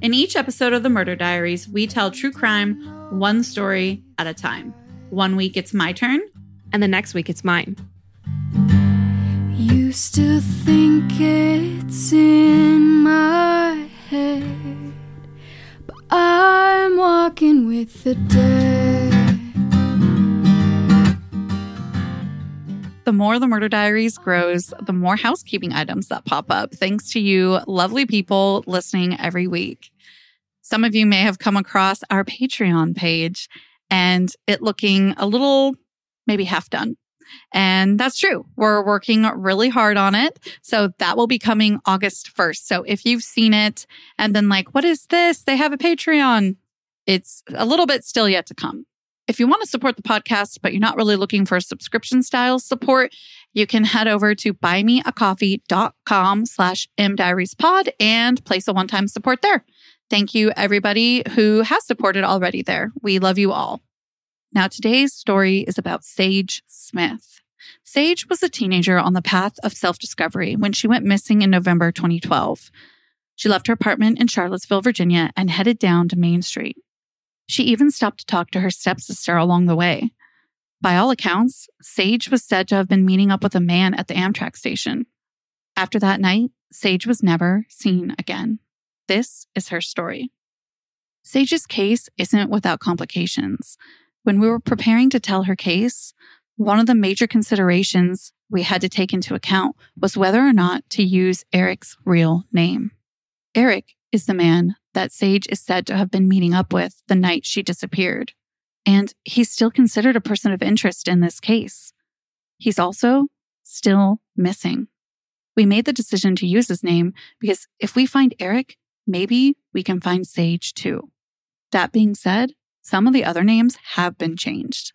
In each episode of the Murder Diaries, we tell true crime one story at a time. One week it's my turn, and the next week it's mine. You still think it's in my head, but I'm walking with the dead. The more the Murder Diaries grows, the more housekeeping items that pop up, thanks to you, lovely people listening every week. Some of you may have come across our Patreon page and it looking a little maybe half done. And that's true. We're working really hard on it. So that will be coming August 1st. So if you've seen it and been like, what is this? They have a Patreon. It's a little bit still yet to come. If you want to support the podcast, but you're not really looking for subscription style support, you can head over to buymeacoffee.com slash mdiariespod and place a one-time support there. Thank you everybody who has supported already there. We love you all. Now today's story is about Sage Smith. Sage was a teenager on the path of self-discovery when she went missing in November 2012. She left her apartment in Charlottesville, Virginia and headed down to Main Street. She even stopped to talk to her stepsister along the way. By all accounts, Sage was said to have been meeting up with a man at the Amtrak station. After that night, Sage was never seen again. This is her story. Sage's case isn't without complications. When we were preparing to tell her case, one of the major considerations we had to take into account was whether or not to use Eric's real name. Eric is the man that Sage is said to have been meeting up with the night she disappeared. And he's still considered a person of interest in this case. He's also still missing. We made the decision to use his name because if we find Eric, maybe we can find Sage too. That being said, some of the other names have been changed.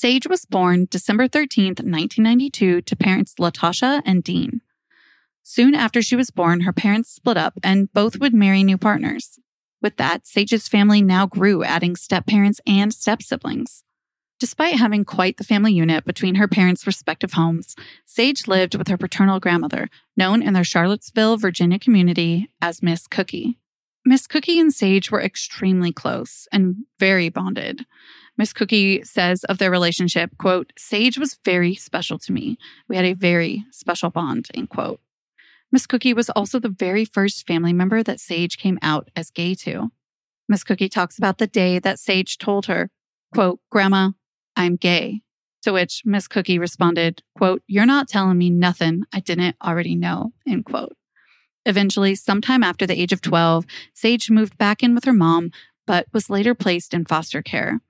Sage was born December 13th, 1992, to parents Latasha and Dean. Soon after she was born, her parents split up and both would marry new partners. With that, Sage's family now grew, adding step parents and step siblings. Despite having quite the family unit between her parents' respective homes, Sage lived with her paternal grandmother, known in their Charlottesville, Virginia community as Miss Cookie. Miss Cookie and Sage were extremely close and very bonded. Miss Cookie says of their relationship, quote, Sage was very special to me. We had a very special bond, end quote. Miss Cookie was also the very first family member that Sage came out as gay to. Miss Cookie talks about the day that Sage told her, quote, Grandma, I'm gay. To which Miss Cookie responded, quote, You're not telling me nothing I didn't already know, end quote. Eventually, sometime after the age of 12, Sage moved back in with her mom, but was later placed in foster care.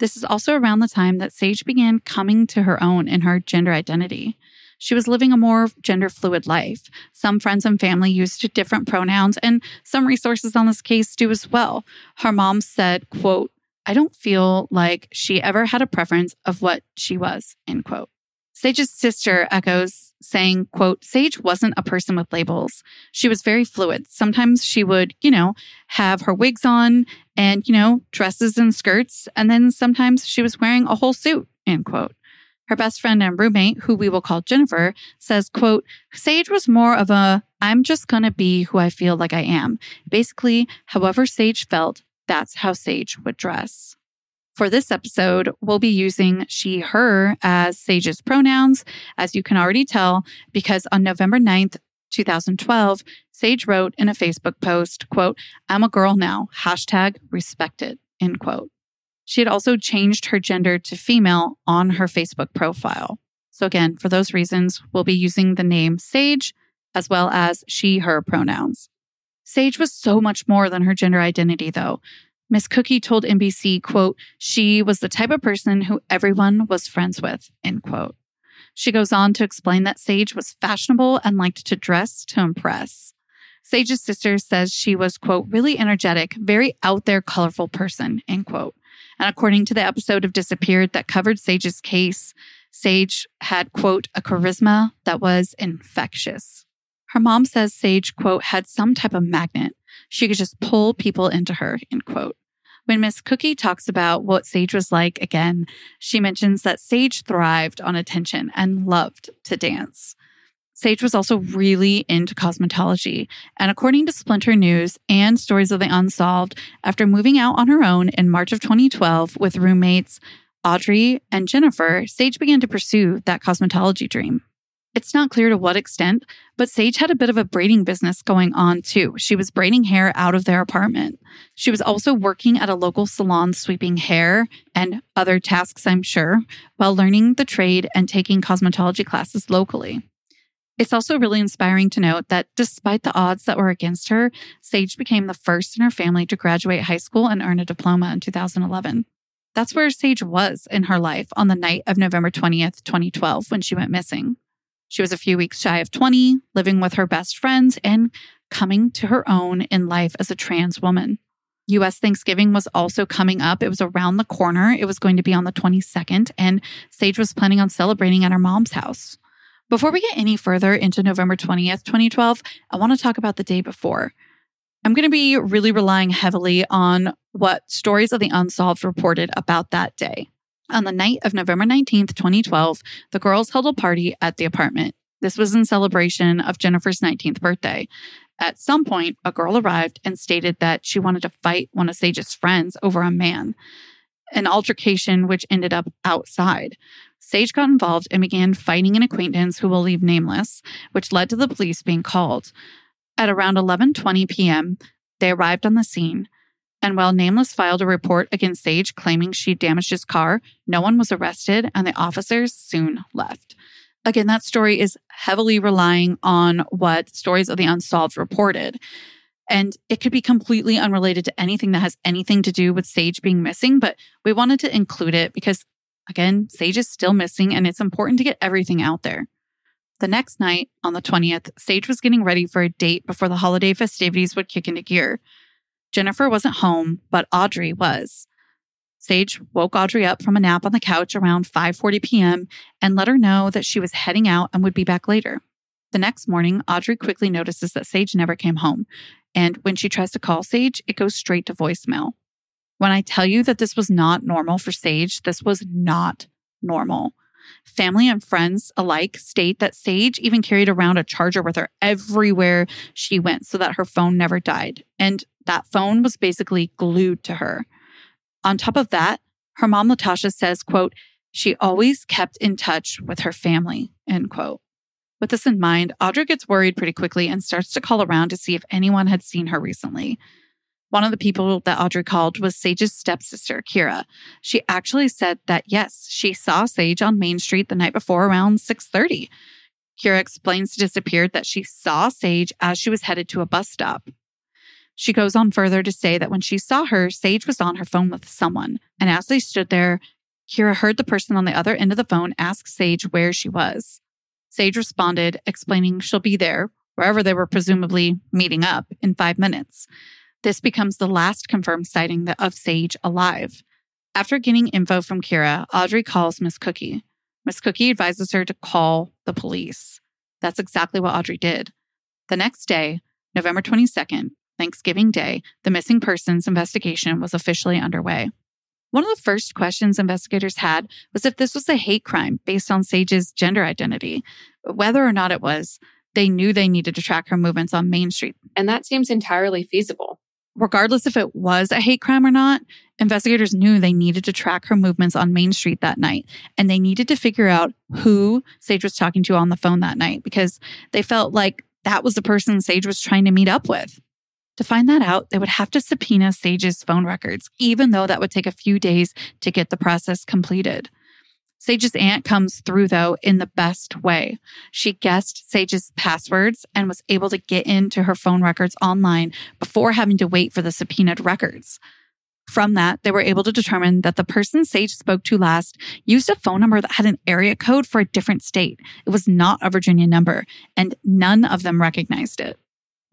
This is also around the time that Sage began coming to her own in her gender identity. She was living a more gender fluid life. Some friends and family used different pronouns, and some resources on this case do as well. Her mom said, quote, I don't feel like she ever had a preference of what she was, end quote. Sage's sister echoes saying, quote, Sage wasn't a person with labels. She was very fluid. Sometimes she would, you know, have her wigs on and, you know, dresses and skirts. And then sometimes she was wearing a whole suit, end quote. Her best friend and roommate, who we will call Jennifer, says, quote, Sage was more of a, I'm just going to be who I feel like I am. Basically, however Sage felt, that's how Sage would dress. For this episode, we'll be using she, her as Sage's pronouns, as you can already tell, because on November 9th, 2012, Sage wrote in a Facebook post, quote, I'm a girl now, hashtag respected, end quote. She had also changed her gender to female on her Facebook profile. So again, for those reasons, we'll be using the name Sage as well as she, her pronouns. Sage was so much more than her gender identity, though. Miss Cookie told NBC, quote, she was the type of person who everyone was friends with, end quote. She goes on to explain that Sage was fashionable and liked to dress to impress. Sage's sister says she was, quote, really energetic, very out there, colorful person, end quote. And according to the episode of Disappeared that covered Sage's case, Sage had, quote, a charisma that was infectious. Her mom says Sage, quote, had some type of magnet. She could just pull people into her, end quote. When Miss Cookie talks about what Sage was like again, she mentions that Sage thrived on attention and loved to dance. Sage was also really into cosmetology. And according to Splinter News and Stories of the Unsolved, after moving out on her own in March of 2012 with roommates Audrey and Jennifer, Sage began to pursue that cosmetology dream. It's not clear to what extent, but Sage had a bit of a braiding business going on too. She was braiding hair out of their apartment. She was also working at a local salon sweeping hair and other tasks, I'm sure, while learning the trade and taking cosmetology classes locally. It's also really inspiring to note that despite the odds that were against her, Sage became the first in her family to graduate high school and earn a diploma in 2011. That's where Sage was in her life on the night of November 20th, 2012, when she went missing. She was a few weeks shy of 20, living with her best friends and coming to her own in life as a trans woman. US Thanksgiving was also coming up. It was around the corner. It was going to be on the 22nd, and Sage was planning on celebrating at her mom's house. Before we get any further into November 20th, 2012, I want to talk about the day before. I'm going to be really relying heavily on what Stories of the Unsolved reported about that day. On the night of November 19th, 2012, the girls held a party at the apartment. This was in celebration of Jennifer's 19th birthday. At some point, a girl arrived and stated that she wanted to fight one of Sage's friends over a man, an altercation which ended up outside. Sage got involved and began fighting an acquaintance who will leave nameless, which led to the police being called. At around 11:20 p.m., they arrived on the scene, and while Nameless filed a report against Sage claiming she damaged his car, no one was arrested and the officers soon left. Again, that story is heavily relying on what Stories of the Unsolved reported. And it could be completely unrelated to anything that has anything to do with Sage being missing, but we wanted to include it because Again, Sage is still missing, and it's important to get everything out there. The next night, on the 20th, Sage was getting ready for a date before the holiday festivities would kick into gear. Jennifer wasn't home, but Audrey was. Sage woke Audrey up from a nap on the couch around 5:40 p.m. and let her know that she was heading out and would be back later. The next morning, Audrey quickly notices that Sage never came home, and when she tries to call Sage, it goes straight to voicemail. When I tell you that this was not normal for Sage, this was not normal. Family and friends alike state that Sage even carried around a charger with her everywhere she went so that her phone never died. And that phone was basically glued to her. On top of that, her mom Latasha says, quote, she always kept in touch with her family, end quote. With this in mind, Audrey gets worried pretty quickly and starts to call around to see if anyone had seen her recently. One of the people that Audrey called was Sage's stepsister, Kira. She actually said that yes, she saw Sage on Main Street the night before around 6:30. Kira explains to Disappeared that she saw Sage as she was headed to a bus stop. She goes on further to say that when she saw her, Sage was on her phone with someone. And as they stood there, Kira heard the person on the other end of the phone ask Sage where she was. Sage responded, explaining she'll be there, wherever they were presumably meeting up, in five minutes. This becomes the last confirmed sighting of Sage alive. After getting info from Kira, Audrey calls Miss Cookie. Miss Cookie advises her to call the police. That's exactly what Audrey did. The next day, November 22nd, Thanksgiving Day, the missing persons investigation was officially underway. One of the first questions investigators had was if this was a hate crime based on Sage's gender identity. Whether or not it was, they knew they needed to track her movements on Main Street. And that seems entirely feasible. Regardless if it was a hate crime or not, investigators knew they needed to track her movements on Main Street that night. And they needed to figure out who Sage was talking to on the phone that night because they felt like that was the person Sage was trying to meet up with. To find that out, they would have to subpoena Sage's phone records, even though that would take a few days to get the process completed. Sage's aunt comes through, though, in the best way. She guessed Sage's passwords and was able to get into her phone records online before having to wait for the subpoenaed records. From that, they were able to determine that the person Sage spoke to last used a phone number that had an area code for a different state. It was not a Virginia number, and none of them recognized it.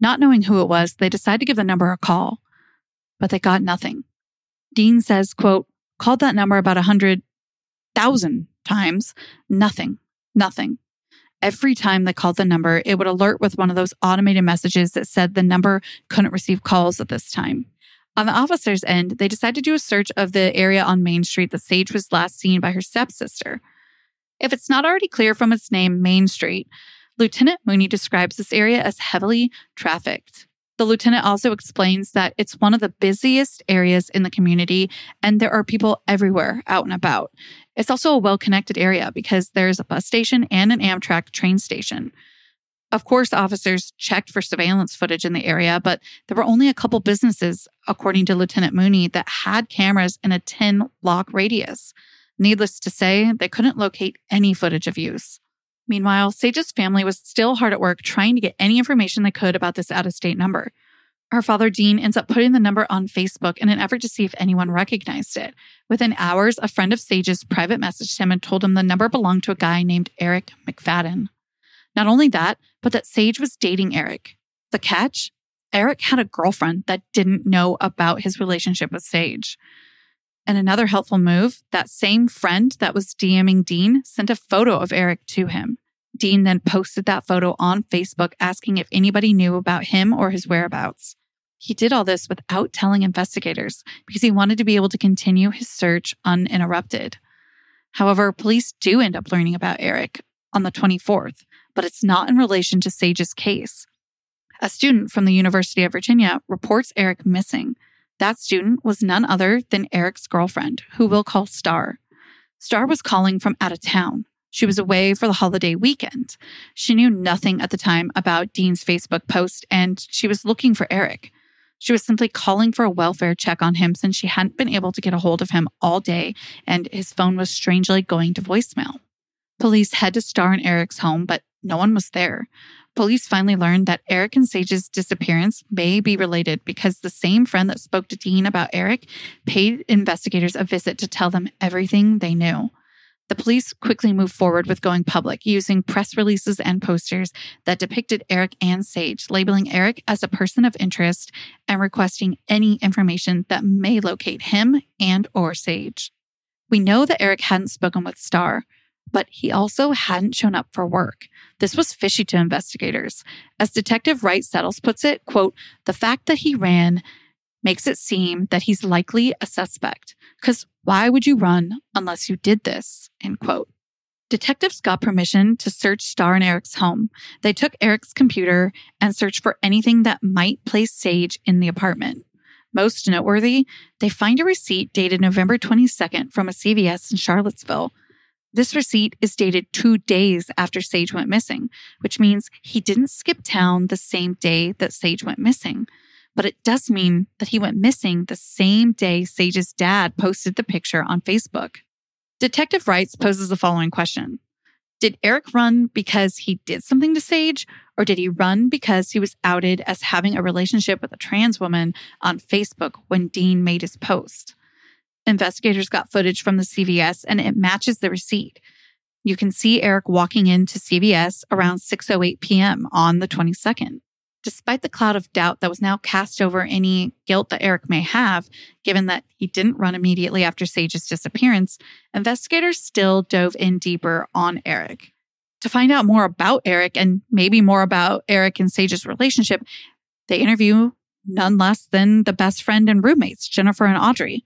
Not knowing who it was, they decided to give the number a call, but they got nothing. Dean says, quote, called that number about a hundred thousand times. Nothing, nothing. Every time they called the number, it would alert with one of those automated messages that said the number couldn't receive calls at this time. On the officer's end, they decided to do a search of the area on Main Street that Sage was last seen by her stepsister. If it's not already clear from its name, Main Street, Lieutenant Mooney describes this area as heavily trafficked. The lieutenant also explains that it's one of the busiest areas in the community and there are people everywhere out and about. It's also a well connected area because there's a bus station and an Amtrak train station. Of course, officers checked for surveillance footage in the area, but there were only a couple businesses, according to Lieutenant Mooney, that had cameras in a 10 block radius. Needless to say, they couldn't locate any footage of use. Meanwhile, Sage's family was still hard at work trying to get any information they could about this out of state number. Her father, Dean, ends up putting the number on Facebook in an effort to see if anyone recognized it. Within hours, a friend of Sage's private messaged him and told him the number belonged to a guy named Eric McFadden. Not only that, but that Sage was dating Eric. The catch? Eric had a girlfriend that didn't know about his relationship with Sage. And another helpful move that same friend that was DMing Dean sent a photo of Eric to him. Dean then posted that photo on Facebook asking if anybody knew about him or his whereabouts. He did all this without telling investigators because he wanted to be able to continue his search uninterrupted. However, police do end up learning about Eric on the 24th, but it's not in relation to Sage's case. A student from the University of Virginia reports Eric missing, that student was none other than Eric's girlfriend, who we'll call Star. Star was calling from out of town. She was away for the holiday weekend. She knew nothing at the time about Dean's Facebook post, and she was looking for Eric. She was simply calling for a welfare check on him since she hadn't been able to get a hold of him all day, and his phone was strangely going to voicemail. Police head to Star and Eric's home, but no one was there. Police finally learned that Eric and Sage's disappearance may be related because the same friend that spoke to Dean about Eric paid investigators a visit to tell them everything they knew. The police quickly moved forward with going public using press releases and posters that depicted Eric and Sage, labeling Eric as a person of interest and requesting any information that may locate him and or Sage. We know that Eric hadn't spoken with Star, but he also hadn't shown up for work. This was fishy to investigators. As Detective Wright Settles puts it, quote, the fact that he ran makes it seem that he's likely a suspect. Because why would you run unless you did this? End quote. Detectives got permission to search Star and Eric's home. They took Eric's computer and searched for anything that might place Sage in the apartment. Most noteworthy, they find a receipt dated November 22nd from a CVS in Charlottesville this receipt is dated two days after Sage went missing, which means he didn't skip town the same day that Sage went missing. But it does mean that he went missing the same day Sage's dad posted the picture on Facebook. Detective Wrights poses the following question Did Eric run because he did something to Sage, or did he run because he was outed as having a relationship with a trans woman on Facebook when Dean made his post? Investigators got footage from the CVS and it matches the receipt. You can see Eric walking into CVS around 6:08 p.m. on the 22nd. Despite the cloud of doubt that was now cast over any guilt that Eric may have, given that he didn't run immediately after Sage's disappearance, investigators still dove in deeper on Eric. To find out more about Eric and maybe more about Eric and Sage's relationship, they interview none less than the best friend and roommates, Jennifer and Audrey.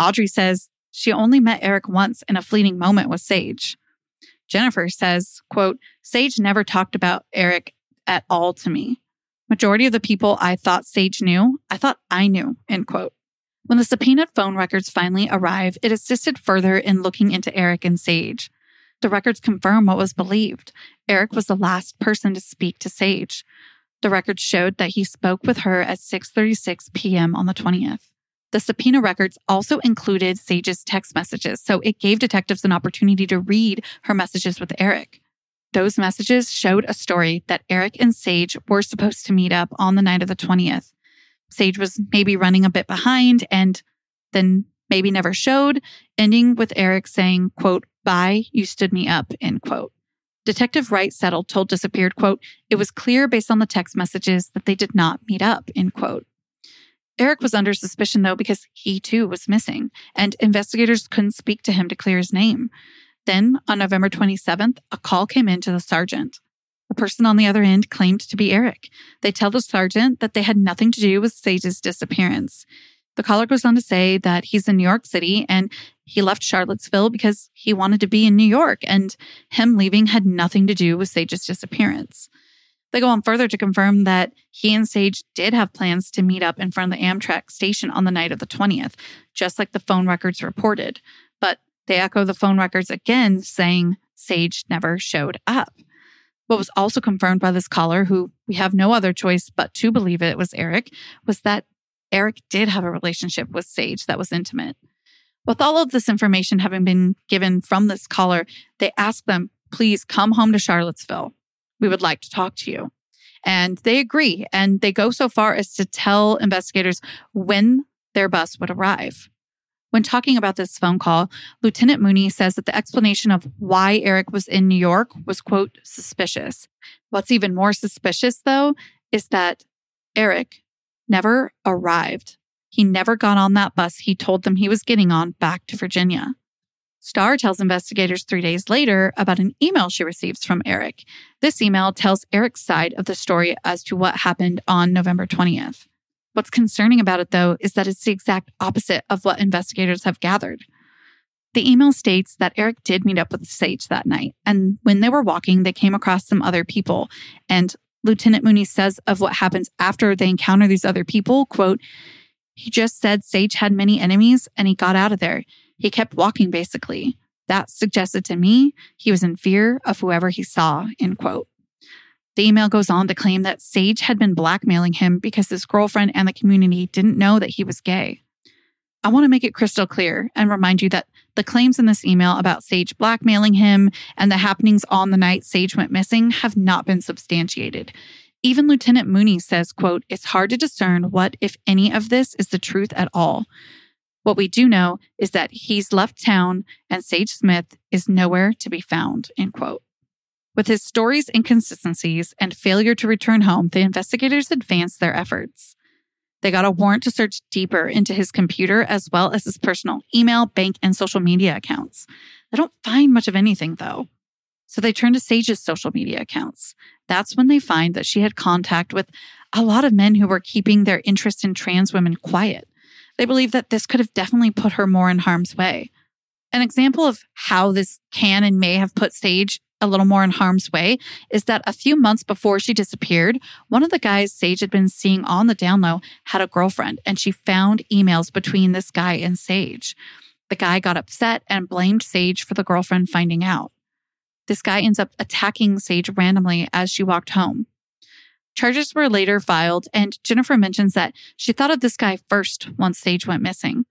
Audrey says she only met Eric once in a fleeting moment with Sage. Jennifer says, quote, Sage never talked about Eric at all to me. Majority of the people I thought Sage knew, I thought I knew, end quote. When the subpoenaed phone records finally arrive, it assisted further in looking into Eric and Sage. The records confirm what was believed. Eric was the last person to speak to Sage. The records showed that he spoke with her at 6:36 p.m. on the 20th. The subpoena records also included Sage's text messages, so it gave detectives an opportunity to read her messages with Eric. Those messages showed a story that Eric and Sage were supposed to meet up on the night of the 20th. Sage was maybe running a bit behind and then maybe never showed, ending with Eric saying, quote, bye, you stood me up, end quote. Detective Wright Settle told Disappeared, quote, it was clear based on the text messages that they did not meet up, end quote. Eric was under suspicion though because he too was missing and investigators couldn't speak to him to clear his name. Then on November 27th, a call came in to the sergeant. The person on the other end claimed to be Eric. They tell the sergeant that they had nothing to do with Sage's disappearance. The caller goes on to say that he's in New York City and he left Charlottesville because he wanted to be in New York and him leaving had nothing to do with Sage's disappearance. They go on further to confirm that he and Sage did have plans to meet up in front of the Amtrak station on the night of the 20th, just like the phone records reported. They echo the phone records again, saying Sage never showed up. What was also confirmed by this caller, who we have no other choice but to believe it was Eric, was that Eric did have a relationship with Sage that was intimate. With all of this information having been given from this caller, they asked them, please come home to Charlottesville. We would like to talk to you. And they agree. And they go so far as to tell investigators when their bus would arrive. When talking about this phone call, Lieutenant Mooney says that the explanation of why Eric was in New York was, quote, suspicious. What's even more suspicious, though, is that Eric never arrived. He never got on that bus he told them he was getting on back to Virginia. Star tells investigators three days later about an email she receives from Eric. This email tells Eric's side of the story as to what happened on November 20th. What's concerning about it, though, is that it's the exact opposite of what investigators have gathered. The email states that Eric did meet up with Sage that night, and when they were walking, they came across some other people. And Lieutenant Mooney says of what happens after they encounter these other people, quote, he just said Sage had many enemies and he got out of there. He kept walking, basically. That suggested to me he was in fear of whoever he saw, end quote. The email goes on to claim that Sage had been blackmailing him because his girlfriend and the community didn't know that he was gay. I want to make it crystal clear and remind you that the claims in this email about Sage blackmailing him and the happenings on the night Sage went missing have not been substantiated. Even Lieutenant Mooney says, quote, it's hard to discern what, if any of this is the truth at all. What we do know is that he's left town and Sage Smith is nowhere to be found, end quote. With his story's inconsistencies and failure to return home, the investigators advanced their efforts. They got a warrant to search deeper into his computer as well as his personal email, bank, and social media accounts. They don't find much of anything though. So they turn to Sage's social media accounts. That's when they find that she had contact with a lot of men who were keeping their interest in trans women quiet. They believe that this could have definitely put her more in harm's way. An example of how this can and may have put Sage a little more in harm's way is that a few months before she disappeared, one of the guys Sage had been seeing on the down low had a girlfriend, and she found emails between this guy and Sage. The guy got upset and blamed Sage for the girlfriend finding out. This guy ends up attacking Sage randomly as she walked home. Charges were later filed, and Jennifer mentions that she thought of this guy first once Sage went missing.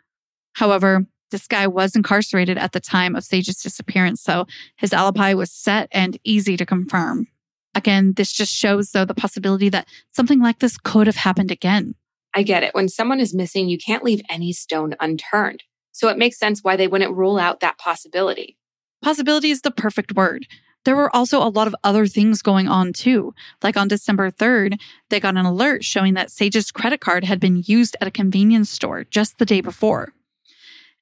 However, This guy was incarcerated at the time of Sage's disappearance, so his alibi was set and easy to confirm. Again, this just shows, though, the possibility that something like this could have happened again. I get it. When someone is missing, you can't leave any stone unturned. So it makes sense why they wouldn't rule out that possibility. Possibility is the perfect word. There were also a lot of other things going on too. Like on December 3rd, they got an alert showing that Sage's credit card had been used at a convenience store just the day before.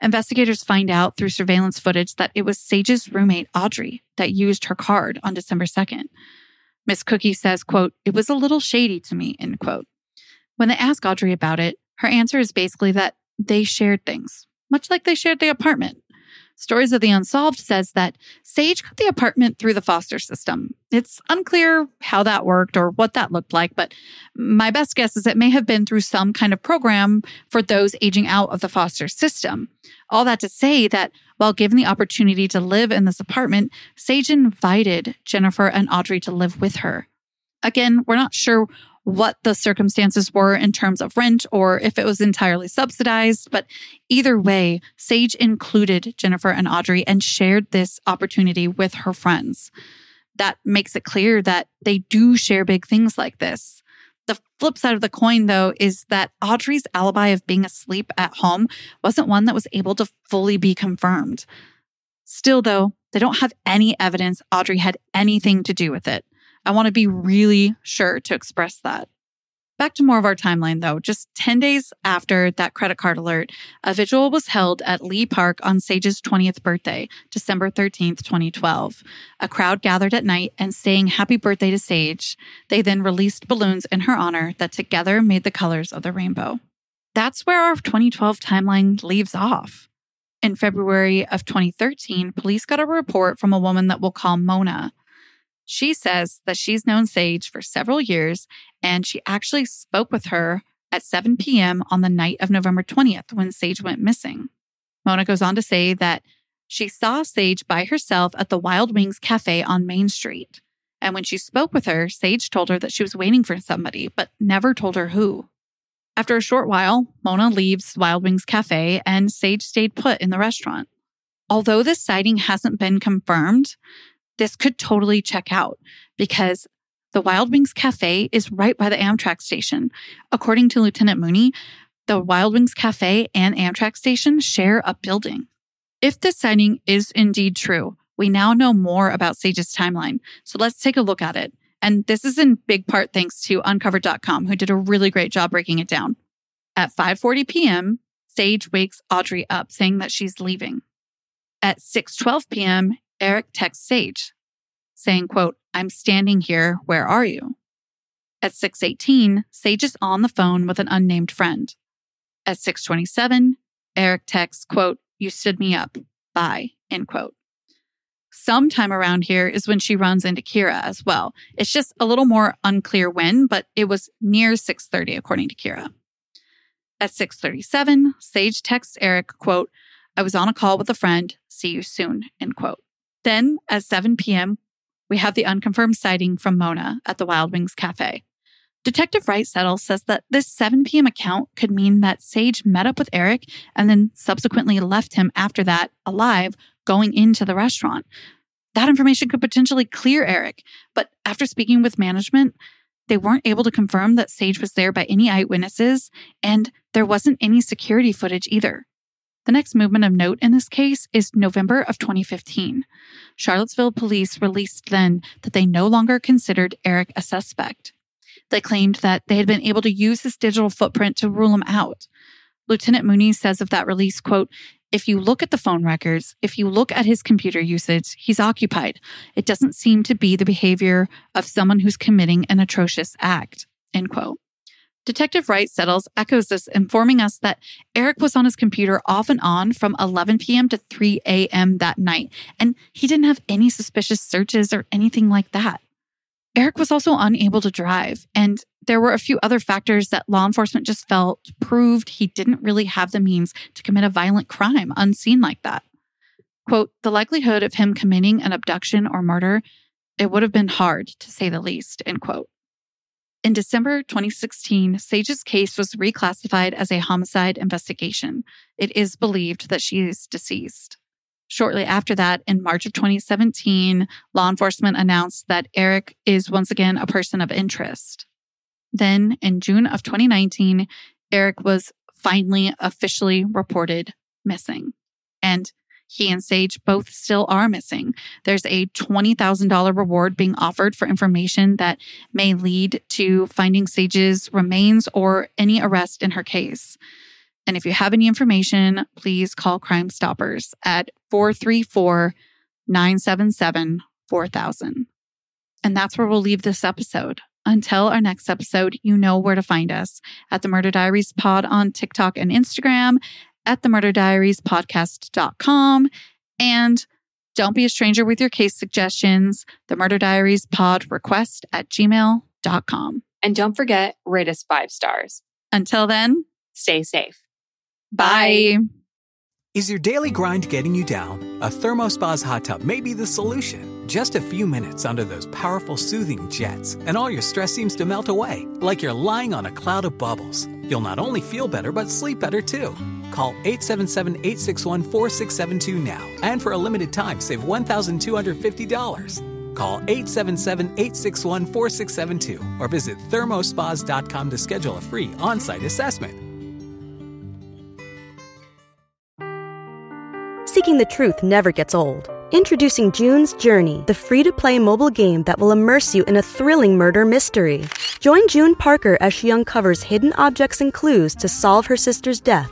Investigators find out through surveillance footage that it was Sage's roommate Audrey that used her card on December 2nd. Miss Cookie says, quote, it was a little shady to me, end quote. When they ask Audrey about it, her answer is basically that they shared things, much like they shared the apartment. Stories of the Unsolved says that Sage got the apartment through the foster system. It's unclear how that worked or what that looked like, but my best guess is it may have been through some kind of program for those aging out of the foster system. All that to say that while given the opportunity to live in this apartment, Sage invited Jennifer and Audrey to live with her. Again, we're not sure what the circumstances were in terms of rent or if it was entirely subsidized. But either way, Sage included Jennifer and Audrey and shared this opportunity with her friends. That makes it clear that they do share big things like this. The flip side of the coin, though, is that Audrey's alibi of being asleep at home wasn't one that was able to fully be confirmed. Still, though, they don't have any evidence Audrey had anything to do with it. I want to be really sure to express that. Back to more of our timeline though. Just 10 days after that credit card alert, a vigil was held at Lee Park on Sage's 20th birthday, December 13th, 2012. A crowd gathered at night and sang happy birthday to Sage. They then released balloons in her honor that together made the colors of the rainbow. That's where our 2012 timeline leaves off. In February of 2013, police got a report from a woman that we'll call Mona. She says that she's known Sage for several years and she actually spoke with her at 7 p.m. on the night of November 20th when Sage went missing. Mona goes on to say that she saw Sage by herself at the Wild Wings Cafe on Main Street. And when she spoke with her, Sage told her that she was waiting for somebody, but never told her who. After a short while, Mona leaves Wild Wings Cafe and Sage stayed put in the restaurant. Although this sighting hasn't been confirmed, this could totally check out because the Wild Wings Cafe is right by the Amtrak station. According to Lieutenant Mooney, the Wild Wings Cafe and Amtrak station share a building. If this sighting is indeed true, we now know more about Sage's timeline. So let's take a look at it. And this is in big part thanks to uncovered.com who did a really great job breaking it down. At 5:40 p.m., Sage wakes Audrey up saying that she's leaving. At 6:12 p.m., Eric texts Sage saying, quote, I'm standing here. Where are you? At 618, Sage is on the phone with an unnamed friend. At 627, Eric texts, quote, you stood me up. Bye, end quote. Sometime around here is when she runs into Kira as well. It's just a little more unclear when, but it was near 6:30 according to Kira. At 6:37, Sage texts Eric, quote, I was on a call with a friend. See you soon, end quote. Then at 7 p.m., we have the unconfirmed sighting from Mona at the Wild Wings Cafe. Detective Wright Settle says that this 7 p.m. account could mean that Sage met up with Eric and then subsequently left him after that alive going into the restaurant. That information could potentially clear Eric, but after speaking with management, they weren't able to confirm that Sage was there by any eyewitnesses, and there wasn't any security footage either. The next movement of note in this case is November of 2015. Charlottesville police released then that they no longer considered Eric a suspect. They claimed that they had been able to use his digital footprint to rule him out. Lieutenant Mooney says of that release, quote, if you look at the phone records, if you look at his computer usage, he's occupied. It doesn't seem to be the behavior of someone who's committing an atrocious act, end quote. Detective Wright Settles echoes this, informing us that Eric was on his computer off and on from 11 p.m. to 3 a.m. that night, and he didn't have any suspicious searches or anything like that. Eric was also unable to drive, and there were a few other factors that law enforcement just felt proved he didn't really have the means to commit a violent crime unseen like that. Quote, the likelihood of him committing an abduction or murder, it would have been hard to say the least, end quote. In December 2016, Sage's case was reclassified as a homicide investigation. It is believed that she is deceased. Shortly after that, in March of 2017, law enforcement announced that Eric is once again a person of interest. Then, in June of 2019, Eric was finally officially reported missing. And he and Sage both still are missing. There's a $20,000 reward being offered for information that may lead to finding Sage's remains or any arrest in her case. And if you have any information, please call Crime Stoppers at 434 977 4000. And that's where we'll leave this episode. Until our next episode, you know where to find us at the Murder Diaries Pod on TikTok and Instagram, at the Murder Diaries Podcast.com, and don't be a stranger with your case suggestions, the Murder Diaries Pod request at gmail.com. And don't forget, rate us five stars. Until then, Stay safe. bye. Is your daily grind getting you down? A Thermospa's hot tub may be the solution. Just a few minutes under those powerful soothing jets, and all your stress seems to melt away, like you're lying on a cloud of bubbles. You'll not only feel better, but sleep better too. Call 877 861 4672 now, and for a limited time, save $1,250. Call 877 861 4672 or visit thermospas.com to schedule a free on site assessment. Seeking the truth never gets old. Introducing June's Journey, the free to play mobile game that will immerse you in a thrilling murder mystery. Join June Parker as she uncovers hidden objects and clues to solve her sister's death